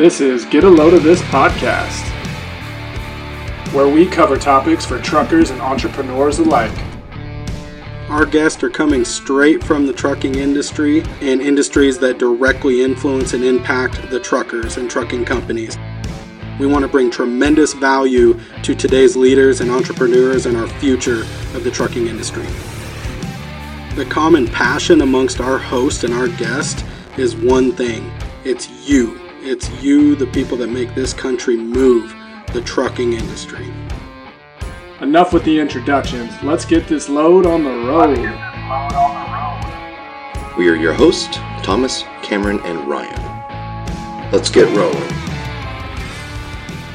This is Get a Load of This podcast, where we cover topics for truckers and entrepreneurs alike. Our guests are coming straight from the trucking industry and industries that directly influence and impact the truckers and trucking companies. We want to bring tremendous value to today's leaders and entrepreneurs and our future of the trucking industry. The common passion amongst our host and our guest is one thing it's you. It's you, the people that make this country move, the trucking industry. Enough with the introductions. Let's get this load on the road. We are your hosts, Thomas, Cameron, and Ryan. Let's get rolling.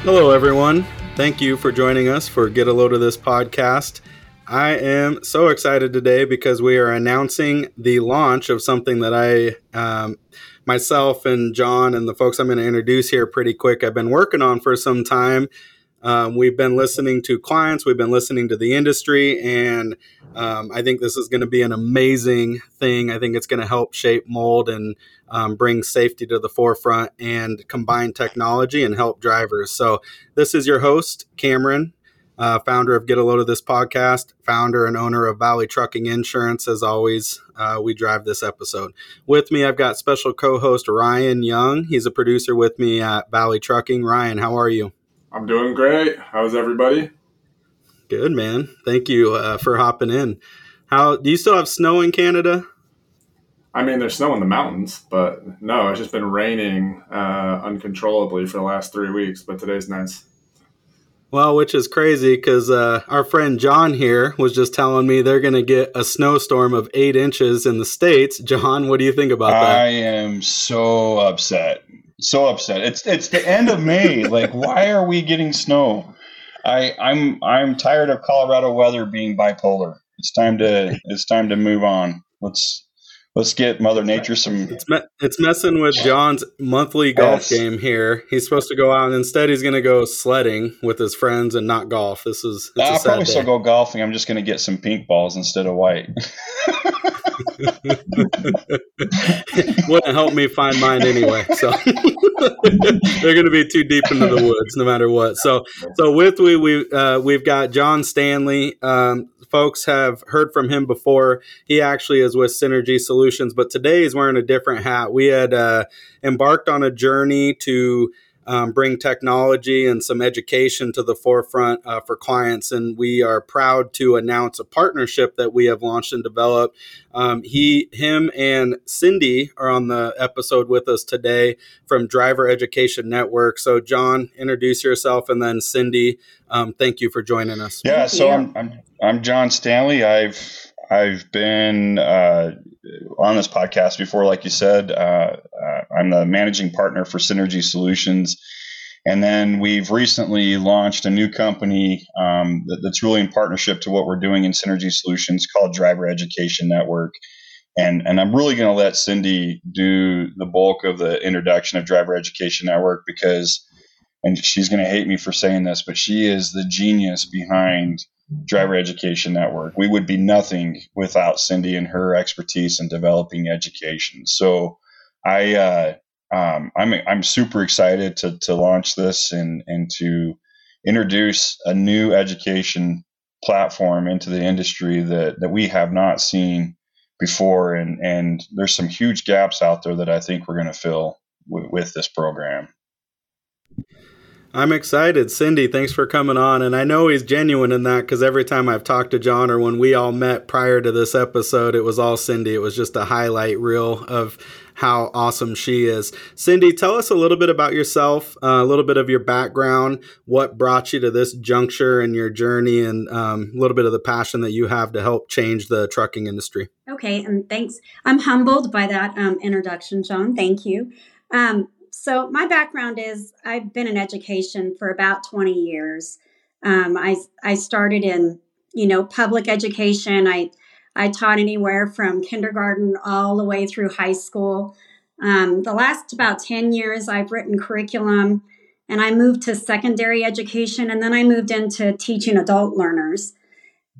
Hello, everyone. Thank you for joining us for Get a Load of This podcast. I am so excited today because we are announcing the launch of something that I um, myself and John and the folks I'm going to introduce here pretty quick, I've been working on for some time. Um, we've been listening to clients, we've been listening to the industry, and um, I think this is going to be an amazing thing. I think it's going to help shape, mold, and um, bring safety to the forefront and combine technology and help drivers. So, this is your host, Cameron uh, founder of Get a Load of This podcast, founder and owner of Valley Trucking Insurance. As always, uh, we drive this episode. With me, I've got special co host Ryan Young. He's a producer with me at Valley Trucking. Ryan, how are you? I'm doing great. How's everybody? Good, man. Thank you uh, for hopping in. How do you still have snow in Canada? I mean, there's snow in the mountains, but no, it's just been raining uh, uncontrollably for the last three weeks. But today's nice. Well, which is crazy because uh, our friend John here was just telling me they're going to get a snowstorm of eight inches in the states. John, what do you think about that? I am so upset, so upset. It's it's the end of May. like, why are we getting snow? I I'm I'm tired of Colorado weather being bipolar. It's time to it's time to move on. Let's let's get Mother Nature some. It's me- it's messing with John's monthly golf yes. game here. He's supposed to go out, and instead he's going to go sledding with his friends and not golf. This is. I'll probably day. still go golfing. I'm just going to get some pink balls instead of white. Wouldn't help me find mine anyway. So they're going to be too deep into the woods, no matter what. So, so with we we uh, we've got John Stanley. Um, folks have heard from him before. He actually is with Synergy Solutions, but today he's wearing a different hat. We had uh, embarked on a journey to um, bring technology and some education to the forefront uh, for clients. And we are proud to announce a partnership that we have launched and developed. Um, he, him, and Cindy are on the episode with us today from Driver Education Network. So, John, introduce yourself, and then Cindy, um, thank you for joining us. Yeah, so I'm, I'm I'm John Stanley. I've I've been uh, on this podcast before, like you said. Uh, uh, I'm the managing partner for Synergy Solutions. And then we've recently launched a new company um, that, that's really in partnership to what we're doing in Synergy Solutions called Driver Education Network. And, and I'm really going to let Cindy do the bulk of the introduction of Driver Education Network because, and she's going to hate me for saying this, but she is the genius behind Driver Education Network. We would be nothing without Cindy and her expertise in developing education. So I uh, um, I'm I'm super excited to to launch this and and to introduce a new education platform into the industry that that we have not seen before and and there's some huge gaps out there that I think we're going to fill w- with this program. I'm excited. Cindy, thanks for coming on. And I know he's genuine in that because every time I've talked to John or when we all met prior to this episode, it was all Cindy. It was just a highlight reel of how awesome she is. Cindy, tell us a little bit about yourself, uh, a little bit of your background, what brought you to this juncture in your journey, and um, a little bit of the passion that you have to help change the trucking industry. Okay, and thanks. I'm humbled by that um, introduction, John. Thank you. Um, so, my background is I've been in education for about 20 years. Um, I, I started in, you know, public education. I, I taught anywhere from kindergarten all the way through high school. Um, the last about 10 years, I've written curriculum and I moved to secondary education and then I moved into teaching adult learners.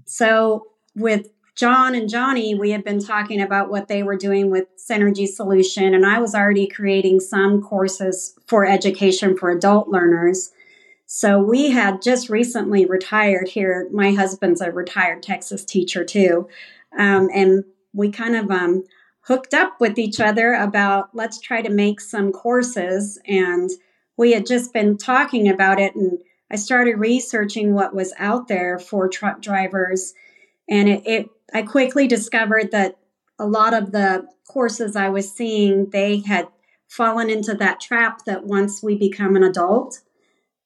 So, with John and Johnny, we had been talking about what they were doing with Synergy Solution, and I was already creating some courses for education for adult learners. So we had just recently retired here. My husband's a retired Texas teacher too. Um, and we kind of um, hooked up with each other about let's try to make some courses. And we had just been talking about it. And I started researching what was out there for truck drivers. And it, it I quickly discovered that a lot of the courses I was seeing, they had fallen into that trap that once we become an adult,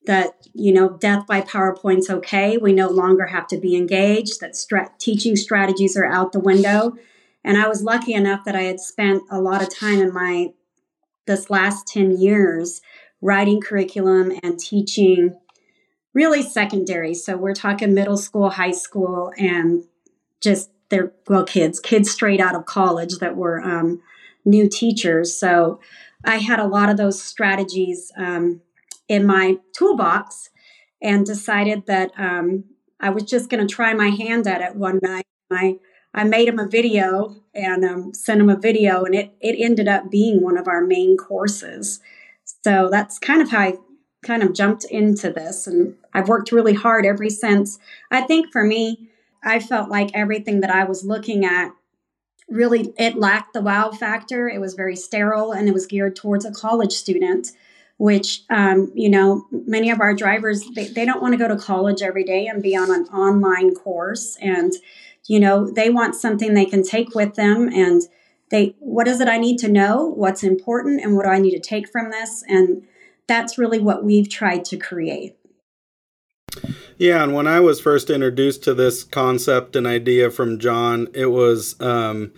that you know death by powerpoint's okay we no longer have to be engaged that stra- teaching strategies are out the window. And i was lucky enough that i had spent a lot of time in my this last 10 years writing curriculum and teaching really secondary. So we're talking middle school high school and just they're well kids kids straight out of college that were um, new teachers so i had a lot of those strategies um, in my toolbox and decided that um, I was just going to try my hand at it one night. I I made him a video and um, sent him a video, and it it ended up being one of our main courses. So that's kind of how I kind of jumped into this, and I've worked really hard ever since. I think for me, I felt like everything that I was looking at really it lacked the wow factor. It was very sterile, and it was geared towards a college student which um, you know many of our drivers they, they don't want to go to college every day and be on an online course. And you know they want something they can take with them and they what is it i need to know? What's important and what do i need to take from this? And that's really what we've tried to create yeah and when i was first introduced to this concept and idea from john it was um,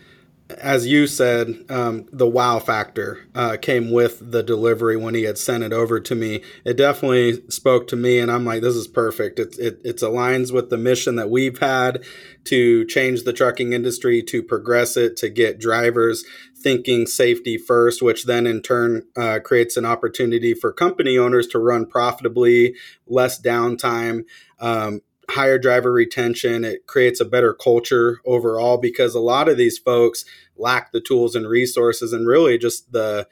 as you said, um, the wow factor uh, came with the delivery when he had sent it over to me. It definitely spoke to me, and I'm like, this is perfect. It, it, it aligns with the mission that we've had to change the trucking industry, to progress it, to get drivers thinking safety first, which then in turn uh, creates an opportunity for company owners to run profitably, less downtime. Um, higher driver retention. It creates a better culture overall because a lot of these folks lack the tools and resources and really just the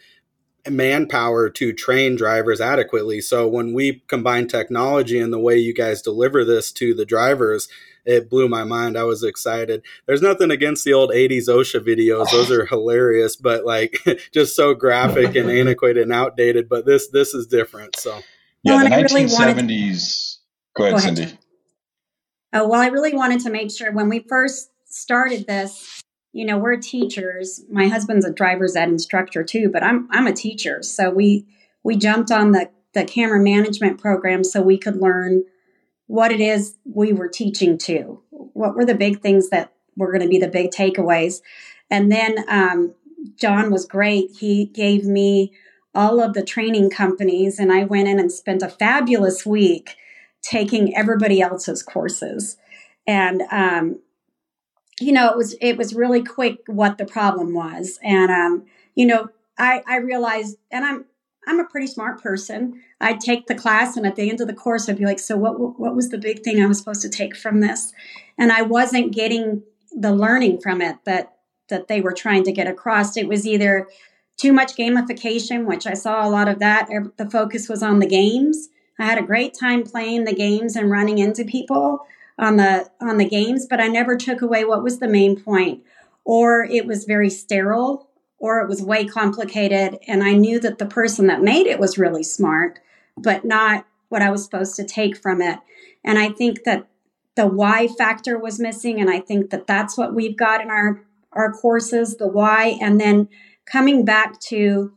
manpower to train drivers adequately. So when we combine technology and the way you guys deliver this to the drivers, it blew my mind. I was excited. There's nothing against the old 80s OSHA videos. Those are hilarious, but like just so graphic and antiquated and outdated, but this this is different. So Yeah, well, the 1970s Go ahead, Go ahead Cindy. Oh, well, I really wanted to make sure when we first started this, you know, we're teachers. My husband's a driver's ed instructor too, but I'm I'm a teacher. So we we jumped on the the camera management program so we could learn what it is we were teaching to. What were the big things that were going to be the big takeaways? And then um, John was great. He gave me all of the training companies, and I went in and spent a fabulous week taking everybody else's courses. And um, you know, it was it was really quick what the problem was, and um, you know, I I realized, and I'm I'm a pretty smart person. I'd take the class, and at the end of the course, I'd be like, "So what? What was the big thing I was supposed to take from this?" And I wasn't getting the learning from it that that they were trying to get across. It was either too much gamification, which I saw a lot of that. The focus was on the games. I had a great time playing the games and running into people on the on the games, but I never took away what was the main point. Or it was very sterile, or it was way complicated, and I knew that the person that made it was really smart, but not what I was supposed to take from it. And I think that the why factor was missing, and I think that that's what we've got in our our courses, the why, and then coming back to,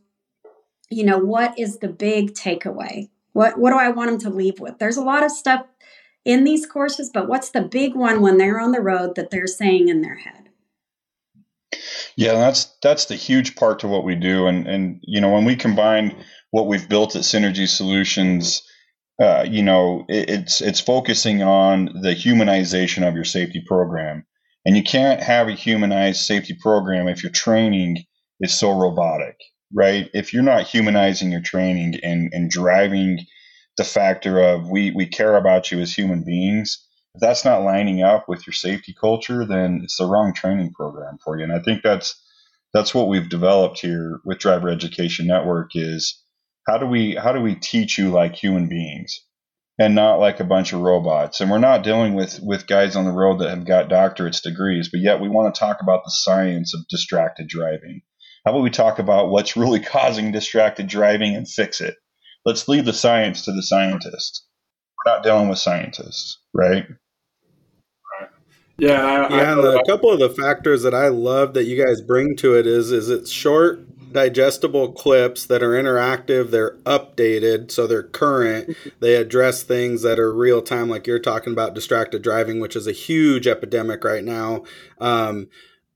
you know, what is the big takeaway? What what do I want them to leave with? There's a lot of stuff in these courses, but what's the big one when they're on the road that they're saying in their head? Yeah, that's that's the huge part to what we do, and and you know when we combine what we've built at Synergy Solutions, uh, you know it, it's it's focusing on the humanization of your safety program, and you can't have a humanized safety program if your training is so robotic, right? If you're not humanizing your training and and driving the factor of we we care about you as human beings if that's not lining up with your safety culture, then it's the wrong training program for you. And I think that's that's what we've developed here with Driver Education Network is how do we how do we teach you like human beings and not like a bunch of robots? And we're not dealing with with guys on the road that have got doctorates degrees, but yet we want to talk about the science of distracted driving. How about we talk about what's really causing distracted driving and fix it? Let's leave the science to the scientists. We're not dealing with scientists, right? Yeah, I, yeah, I, and a couple of the factors that I love that you guys bring to it is is it's short, digestible clips that are interactive, they're updated, so they're current. They address things that are real time, like you're talking about distracted driving, which is a huge epidemic right now. Um,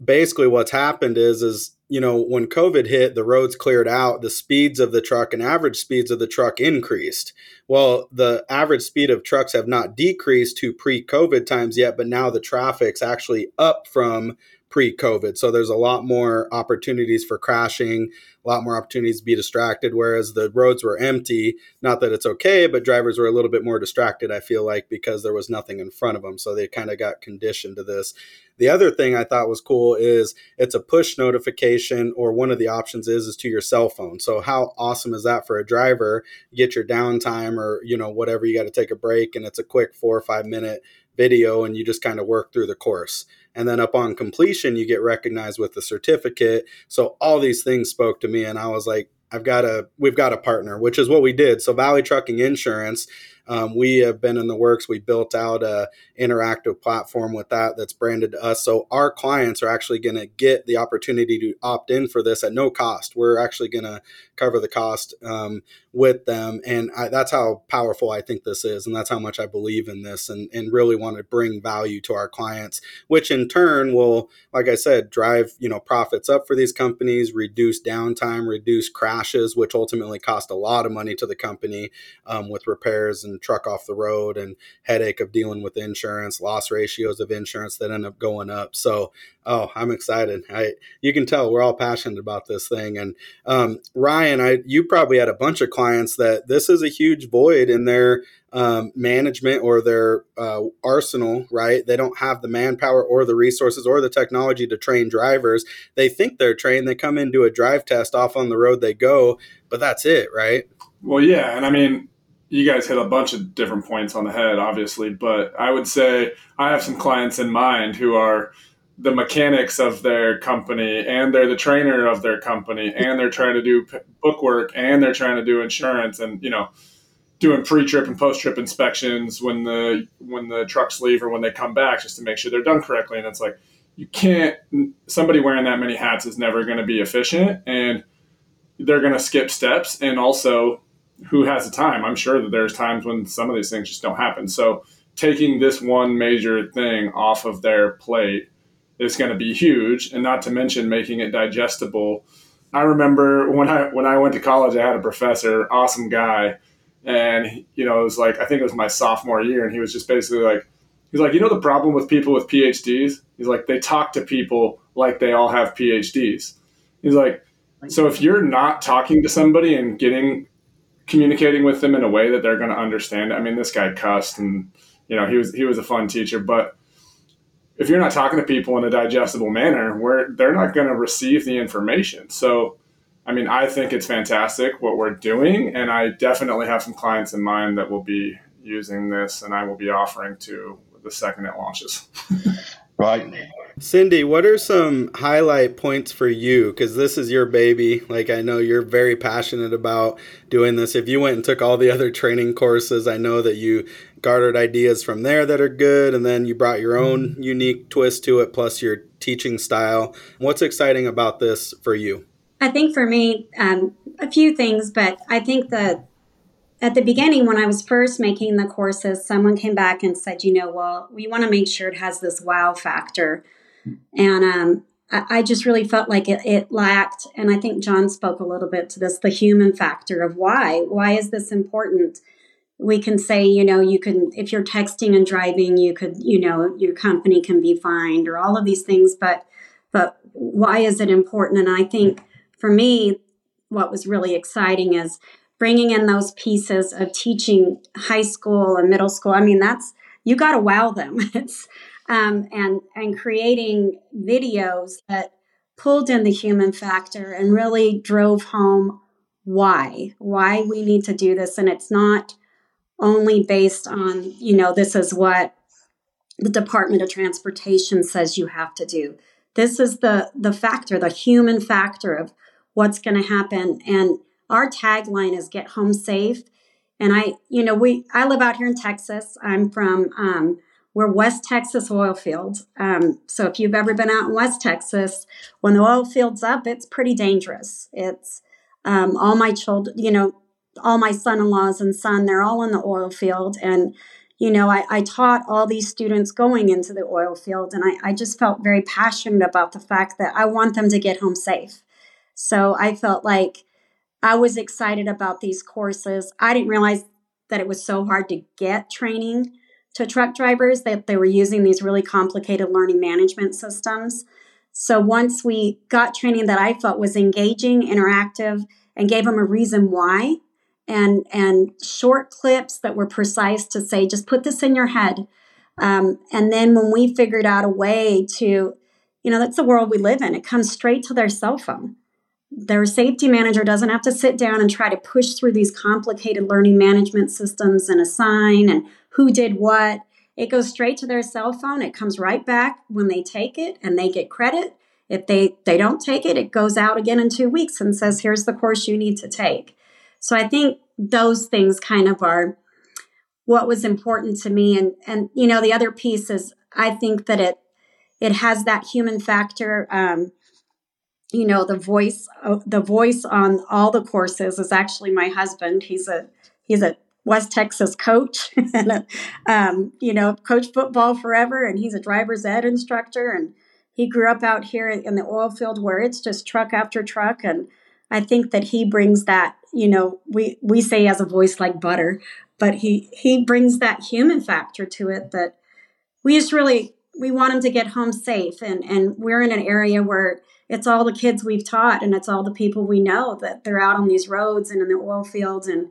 basically, what's happened is is you know, when COVID hit, the roads cleared out, the speeds of the truck and average speeds of the truck increased. Well, the average speed of trucks have not decreased to pre COVID times yet, but now the traffic's actually up from pre COVID. So there's a lot more opportunities for crashing, a lot more opportunities to be distracted, whereas the roads were empty. Not that it's okay, but drivers were a little bit more distracted, I feel like, because there was nothing in front of them. So they kind of got conditioned to this. The other thing I thought was cool is it's a push notification, or one of the options is is to your cell phone. So how awesome is that for a driver? Get your downtime, or you know whatever you got to take a break, and it's a quick four or five minute video, and you just kind of work through the course. And then upon completion, you get recognized with the certificate. So all these things spoke to me, and I was like, I've got a we've got a partner, which is what we did. So Valley Trucking Insurance um, we have been in the works. We built out a interactive platform with that that's branded to us. So our clients are actually going to get the opportunity to opt in for this at no cost. We're actually going to cover the cost um, with them, and I, that's how powerful I think this is, and that's how much I believe in this, and and really want to bring value to our clients, which in turn will, like I said, drive you know profits up for these companies, reduce downtime, reduce crashes, which ultimately cost a lot of money to the company um, with repairs and truck off the road and headache of dealing with insurance, loss ratios of insurance that end up going up. So, oh, I'm excited. I you can tell we're all passionate about this thing. And um, Ryan, I you probably had a bunch of clients that this is a huge void in their um, management or their uh, arsenal, right? They don't have the manpower or the resources or the technology to train drivers. They think they're trained. They come in, do a drive test off on the road they go, but that's it, right? Well, yeah. And I mean, you guys hit a bunch of different points on the head, obviously, but I would say I have some clients in mind who are the mechanics of their company and they're the trainer of their company and they're trying to do book work and they're trying to do insurance and you know doing pre-trip and post-trip inspections when the when the trucks leave or when they come back just to make sure they're done correctly. And it's like you can't somebody wearing that many hats is never going to be efficient and they're going to skip steps and also who has the time? I'm sure that there's times when some of these things just don't happen. So taking this one major thing off of their plate is going to be huge, and not to mention making it digestible. I remember when I when I went to college, I had a professor, awesome guy, and you know it was like I think it was my sophomore year, and he was just basically like, he's like, you know the problem with people with PhDs? He's like they talk to people like they all have PhDs. He's like, so if you're not talking to somebody and getting communicating with them in a way that they're going to understand. I mean, this guy cussed, and you know, he was he was a fun teacher, but if you're not talking to people in a digestible manner, where they're not going to receive the information. So, I mean, I think it's fantastic what we're doing, and I definitely have some clients in mind that will be using this, and I will be offering to the second it launches. right. Cindy, what are some highlight points for you? Because this is your baby. Like, I know you're very passionate about doing this. If you went and took all the other training courses, I know that you garnered ideas from there that are good. And then you brought your own unique twist to it, plus your teaching style. What's exciting about this for you? I think for me, um, a few things, but I think that at the beginning, when I was first making the courses, someone came back and said, you know, well, we want to make sure it has this wow factor. And um, I, I, just really felt like it, it lacked, and I think John spoke a little bit to this the human factor of why. Why is this important? We can say, you know, you can, if you're texting and driving, you could, you know, your company can be fined or all of these things, but, but why is it important? And I think for me, what was really exciting is bringing in those pieces of teaching high school and middle school. I mean, that's you got to wow them. it's um, and and creating videos that pulled in the human factor and really drove home why why we need to do this. And it's not only based on you know this is what the department of transportation says you have to do. This is the the factor the human factor of what's going to happen. And our tagline is get home safe. And i you know we i live out here in texas. I'm from um, we're West Texas oil fields. Um, so if you've ever been out in West Texas, when the oil field's up, it's pretty dangerous. It's um, all my children, you know, all my son-in-laws and son, they're all in the oil field. And, you know, I, I taught all these students going into the oil field, and I, I just felt very passionate about the fact that I want them to get home safe. So I felt like I was excited about these courses. I didn't realize that it was so hard to get training to truck drivers that they were using these really complicated learning management systems. So once we got training that I felt was engaging, interactive, and gave them a reason why, and and short clips that were precise to say, just put this in your head. Um, and then when we figured out a way to, you know, that's the world we live in. It comes straight to their cell phone. Their safety manager doesn't have to sit down and try to push through these complicated learning management systems and assign and who did what. It goes straight to their cell phone. It comes right back when they take it and they get credit. If they, they don't take it, it goes out again in two weeks and says, here's the course you need to take. So I think those things kind of are what was important to me. And, and you know, the other piece is I think that it, it has that human factor. Um, you know, the voice, uh, the voice on all the courses is actually my husband. He's a, he's a West Texas coach and, um, you know, coach football forever. And he's a driver's ed instructor. And he grew up out here in the oil field where it's just truck after truck. And I think that he brings that, you know, we, we say as a voice like butter, but he, he brings that human factor to it that we just really, we want him to get home safe. And, and we're in an area where it's all the kids we've taught and it's all the people we know that they're out on these roads and in the oil fields and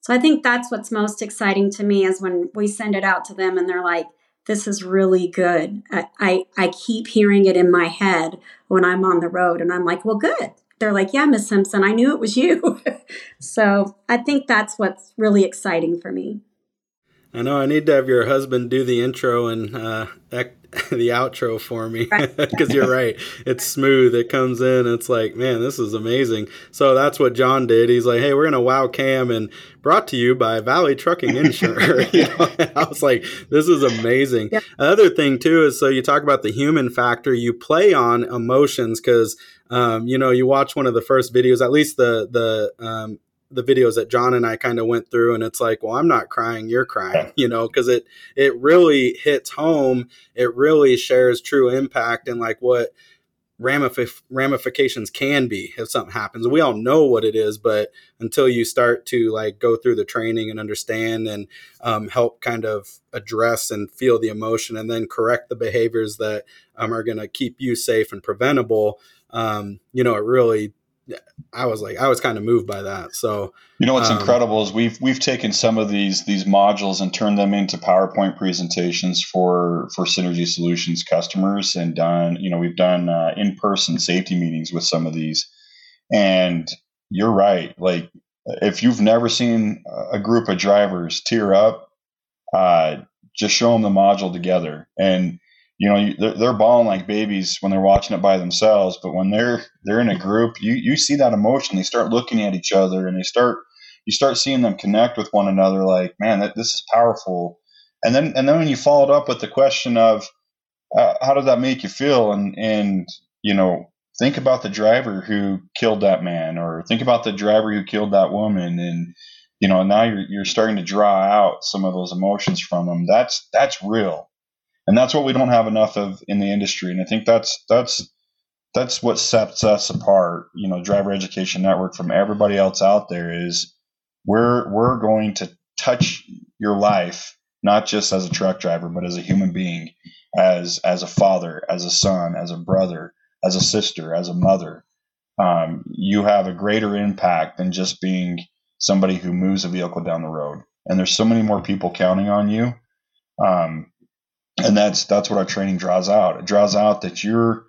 so I think that's what's most exciting to me is when we send it out to them and they're like, this is really good. I, I, I keep hearing it in my head when I'm on the road and I'm like, well, good. They're like, yeah, Miss Simpson, I knew it was you. so I think that's what's really exciting for me. I know I need to have your husband do the intro and uh, the outro for me because you're right. It's smooth. It comes in. It's like, man, this is amazing. So that's what John did. He's like, hey, we're gonna wow cam and brought to you by Valley Trucking Insurance. you know, I was like, this is amazing. Yeah. Another thing too is so you talk about the human factor. You play on emotions because. Um, you know, you watch one of the first videos, at least the the um, the videos that John and I kind of went through and it's like, well, I'm not crying, you're crying, you know, cuz it it really hits home. It really shares true impact and like what ramif- ramifications can be if something happens. We all know what it is, but until you start to like go through the training and understand and um, help kind of address and feel the emotion and then correct the behaviors that um, are going to keep you safe and preventable, um, you know, it really I was like, I was kind of moved by that. So, you know, what's um, incredible is we've we've taken some of these these modules and turned them into PowerPoint presentations for for Synergy Solutions customers, and done. You know, we've done uh, in person safety meetings with some of these, and you're right. Like, if you've never seen a group of drivers tear up, uh, just show them the module together and you know they're, they're bawling like babies when they're watching it by themselves but when they're they're in a group you you see that emotion. They start looking at each other and they start you start seeing them connect with one another like man that this is powerful. And then and then when you followed up with the question of uh, how does that make you feel? And and you know think about the driver who killed that man or think about the driver who killed that woman. And you know now you're you're starting to draw out some of those emotions from them. That's that's real and that's what we don't have enough of in the industry. And I think that's that's that's what sets us apart. You know, Driver Education Network from everybody else out there is we're we're going to touch your life not just as a truck driver, but as a human being, as as a father, as a son, as a brother, as a sister, as a mother. Um, you have a greater impact than just being somebody who moves a vehicle down the road. And there's so many more people counting on you Um, and that's that's what our training draws out. It draws out that you're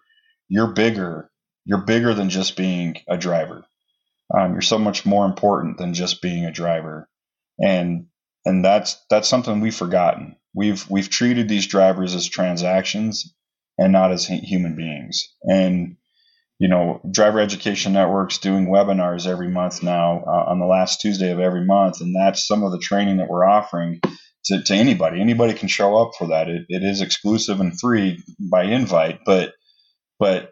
you're bigger. You're bigger than just being a driver. Um, you're so much more important than just being a driver, and and that's that's something we've forgotten. We've we've treated these drivers as transactions and not as human beings. And you know, Driver Education Network's doing webinars every month now uh, on the last Tuesday of every month, and that's some of the training that we're offering to, to anybody. Anybody can show up for that. It, it is exclusive and free by invite, but but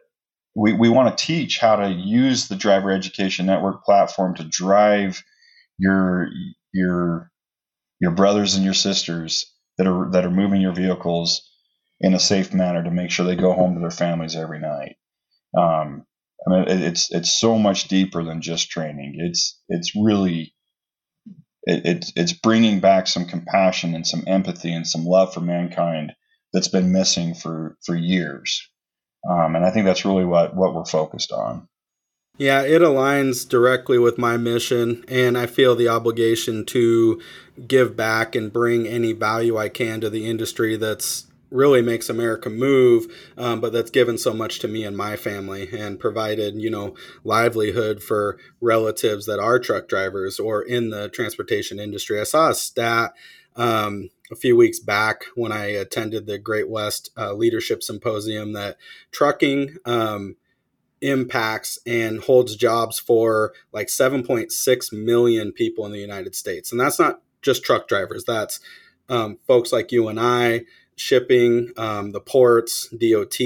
we, we want to teach how to use the Driver Education Network platform to drive your your your brothers and your sisters that are that are moving your vehicles in a safe manner to make sure they go home to their families every night. Um, I mean, it's it's so much deeper than just training. It's it's really it, it's it's bringing back some compassion and some empathy and some love for mankind that's been missing for for years. Um, and I think that's really what what we're focused on. Yeah, it aligns directly with my mission, and I feel the obligation to give back and bring any value I can to the industry that's really makes America move, um, but that's given so much to me and my family and provided, you know, livelihood for relatives that are truck drivers or in the transportation industry. I saw a stat um, a few weeks back when I attended the Great West uh, Leadership Symposium that trucking um, impacts and holds jobs for like 7.6 million people in the United States. And that's not just truck drivers, that's um, folks like you and I shipping, um, the ports, DOT,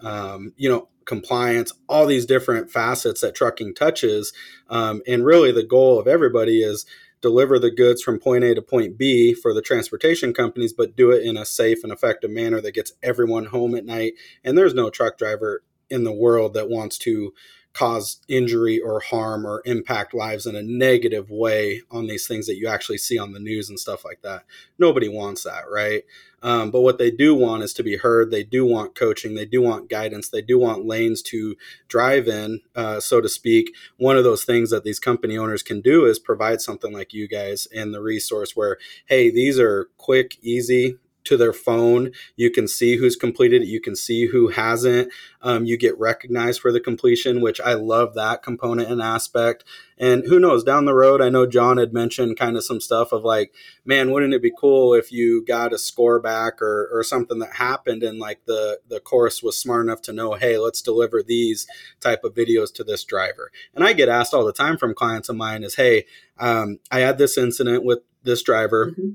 um, you know, compliance, all these different facets that trucking touches. Um, and really, the goal of everybody is deliver the goods from point A to point B for the transportation companies, but do it in a safe and effective manner that gets everyone home at night. And there's no truck driver in the world that wants to cause injury or harm or impact lives in a negative way on these things that you actually see on the news and stuff like that. Nobody wants that, right? Um, but what they do want is to be heard. They do want coaching. They do want guidance. They do want lanes to drive in, uh, so to speak. One of those things that these company owners can do is provide something like you guys in the resource where, hey, these are quick, easy, to their phone. You can see who's completed it. You can see who hasn't. Um, you get recognized for the completion, which I love that component and aspect. And who knows, down the road, I know John had mentioned kind of some stuff of like, man, wouldn't it be cool if you got a score back or, or something that happened and like the, the course was smart enough to know, hey, let's deliver these type of videos to this driver. And I get asked all the time from clients of mine is, hey, um, I had this incident with this driver. Mm-hmm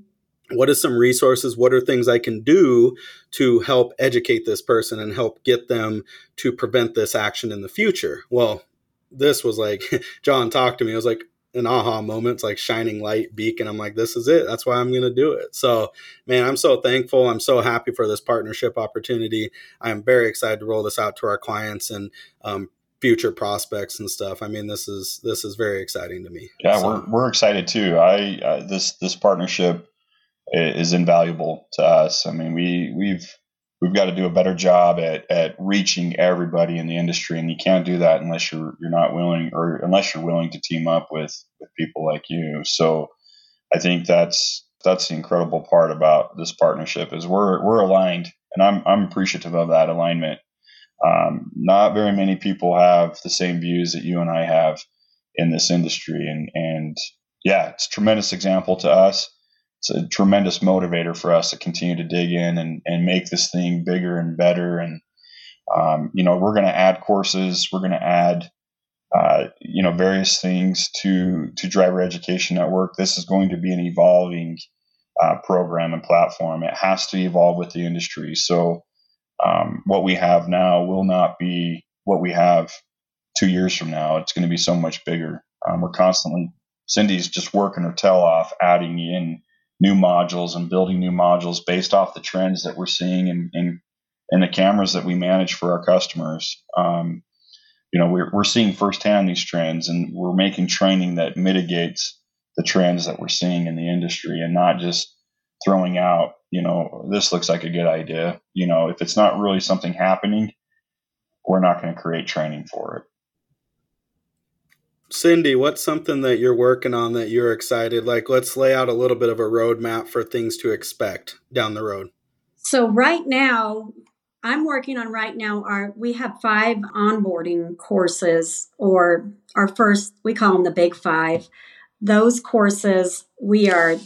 what are some resources what are things i can do to help educate this person and help get them to prevent this action in the future? Well this was like john talked to me. I was like an aha moment. It's like shining light beacon. I'm like this is it. That's why i'm going to do it. So man i'm so thankful. I'm so happy for this partnership opportunity. I'm very excited to roll this out to our clients and um, future prospects and stuff. I mean this is this is very exciting to me. Yeah so. we're, we're excited too. I uh, this this partnership is invaluable to us. I mean, we we've we've got to do a better job at, at reaching everybody in the industry, and you can't do that unless you're you're not willing or unless you're willing to team up with with people like you. So, I think that's that's the incredible part about this partnership is we're we're aligned, and I'm I'm appreciative of that alignment. Um, not very many people have the same views that you and I have in this industry, and and yeah, it's a tremendous example to us it's a tremendous motivator for us to continue to dig in and, and make this thing bigger and better. And, um, you know, we're going to add courses, we're going to add, uh, you know, various things to, to Driver Education Network. This is going to be an evolving uh, program and platform. It has to evolve with the industry. So, um, what we have now will not be what we have two years from now. It's going to be so much bigger. Um, we're constantly, Cindy's just working her tail off, adding in new modules and building new modules based off the trends that we're seeing in, in, in the cameras that we manage for our customers. Um, you know, we're, we're seeing firsthand these trends and we're making training that mitigates the trends that we're seeing in the industry and not just throwing out, you know, this looks like a good idea. You know, if it's not really something happening, we're not going to create training for it. Cindy, what's something that you're working on that you're excited? Like, let's lay out a little bit of a roadmap for things to expect down the road. So right now, I'm working on right now our we have five onboarding courses or our first we call them the big 5. Those courses we are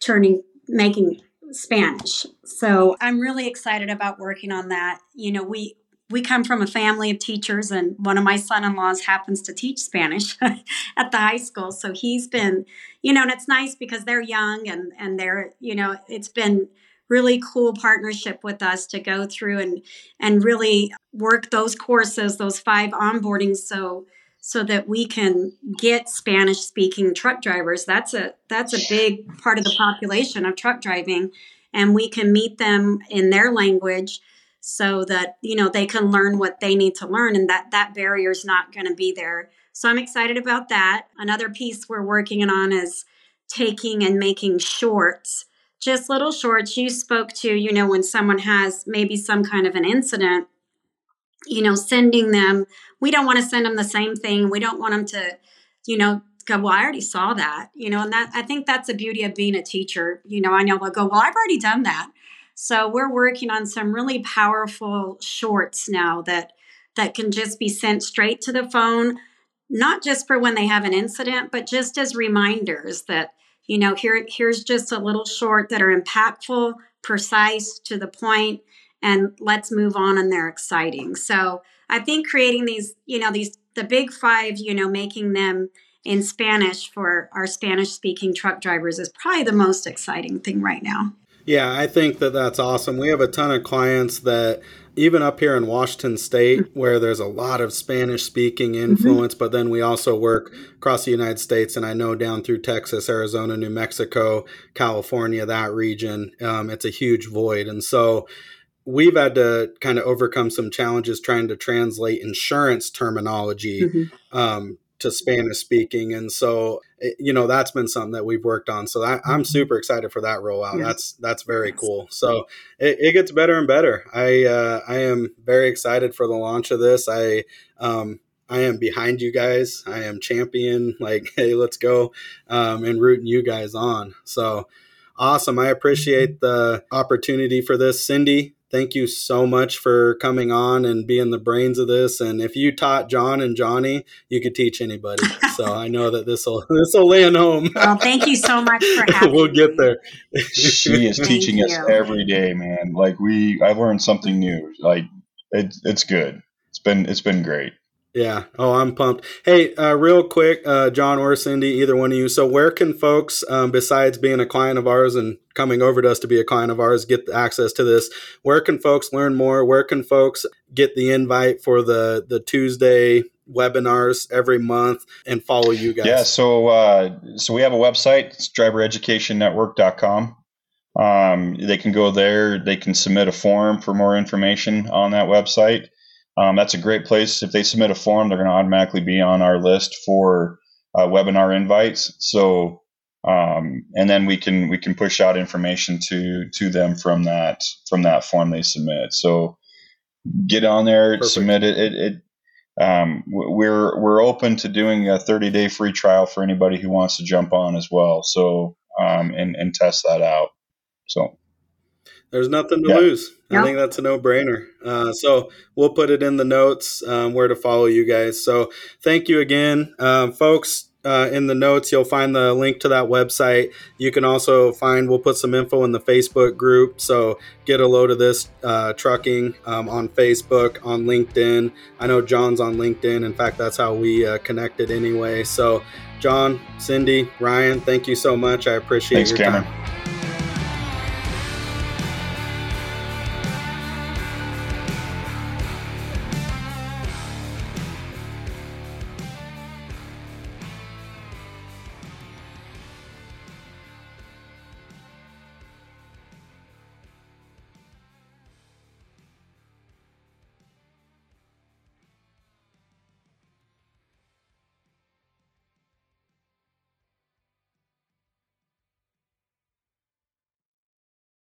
turning making Spanish. So I'm really excited about working on that. You know, we we come from a family of teachers and one of my son-in-laws happens to teach spanish at the high school. So he's been you know and it's nice because they're young and and they're you know it's been really cool partnership with us to go through and and really work those courses those five onboardings so so that we can get spanish speaking truck drivers. That's a that's a big part of the population of truck driving and we can meet them in their language so that you know they can learn what they need to learn and that that barrier is not going to be there. So i'm excited about that. Another piece we're working on is taking and making shorts. Just little shorts. You spoke to you know when someone has maybe some kind of an incident you know sending them we don't want to send them the same thing. We don't want them to you know go well i already saw that you know and that i think that's the beauty of being a teacher. You know i know they'll go well i've already done that so we're working on some really powerful shorts now that that can just be sent straight to the phone not just for when they have an incident but just as reminders that you know here here's just a little short that are impactful precise to the point and let's move on and they're exciting. So i think creating these you know these the big five you know making them in spanish for our spanish speaking truck drivers is probably the most exciting thing right now yeah i think that that's awesome we have a ton of clients that even up here in Washington State, mm-hmm. where there's a lot of Spanish speaking mm-hmm. influence, mm-hmm. but then we also work across the United States, and I know down through Texas, Arizona, New Mexico, California, that region, um, it's a huge void. And so we've had to kind of overcome some challenges trying to translate insurance terminology mm-hmm. um, to Spanish speaking. And so, eh, you know, that's been something that we've worked on. So that, I'm mm-hmm. super excited for that rollout. That's, that's very cool. So it, it, gets better and better. I, uh, I am very excited for the launch of this. I, um, I am behind you guys. I am champion. Like, hey, let's go, um, and rooting you guys on. So awesome. I appreciate mm-hmm. the opportunity for this, Cindy thank you so much for coming on and being the brains of this. And if you taught John and Johnny, you could teach anybody. so I know that this will this will land home. well, thank you so much for having. we'll get there. she is teaching us every day, man. Like we, I've learned something new. Like it, it's good. It's been it's been great. Yeah. Oh, I'm pumped. Hey, uh, real quick, uh, John or Cindy, either one of you. So, where can folks, um, besides being a client of ours and coming over to us to be a client of ours, get access to this? Where can folks learn more? Where can folks get the invite for the the Tuesday webinars every month and follow you guys? Yeah. So, uh, so we have a website. It's drivereducationnetwork.com. Um, they can go there. They can submit a form for more information on that website. Um, that's a great place. If they submit a form, they're going to automatically be on our list for uh, webinar invites. So, um, and then we can we can push out information to to them from that from that form they submit. So, get on there, Perfect. submit it. It, it um, we're we're open to doing a 30 day free trial for anybody who wants to jump on as well. So, um, and and test that out. So. There's nothing to lose. I think that's a no brainer. Uh, so we'll put it in the notes um, where to follow you guys. So thank you again, um, folks. Uh, in the notes, you'll find the link to that website. You can also find, we'll put some info in the Facebook group. So get a load of this uh, trucking um, on Facebook, on LinkedIn. I know John's on LinkedIn. In fact, that's how we uh, connected anyway. So, John, Cindy, Ryan, thank you so much. I appreciate Thanks, your Cameron. time.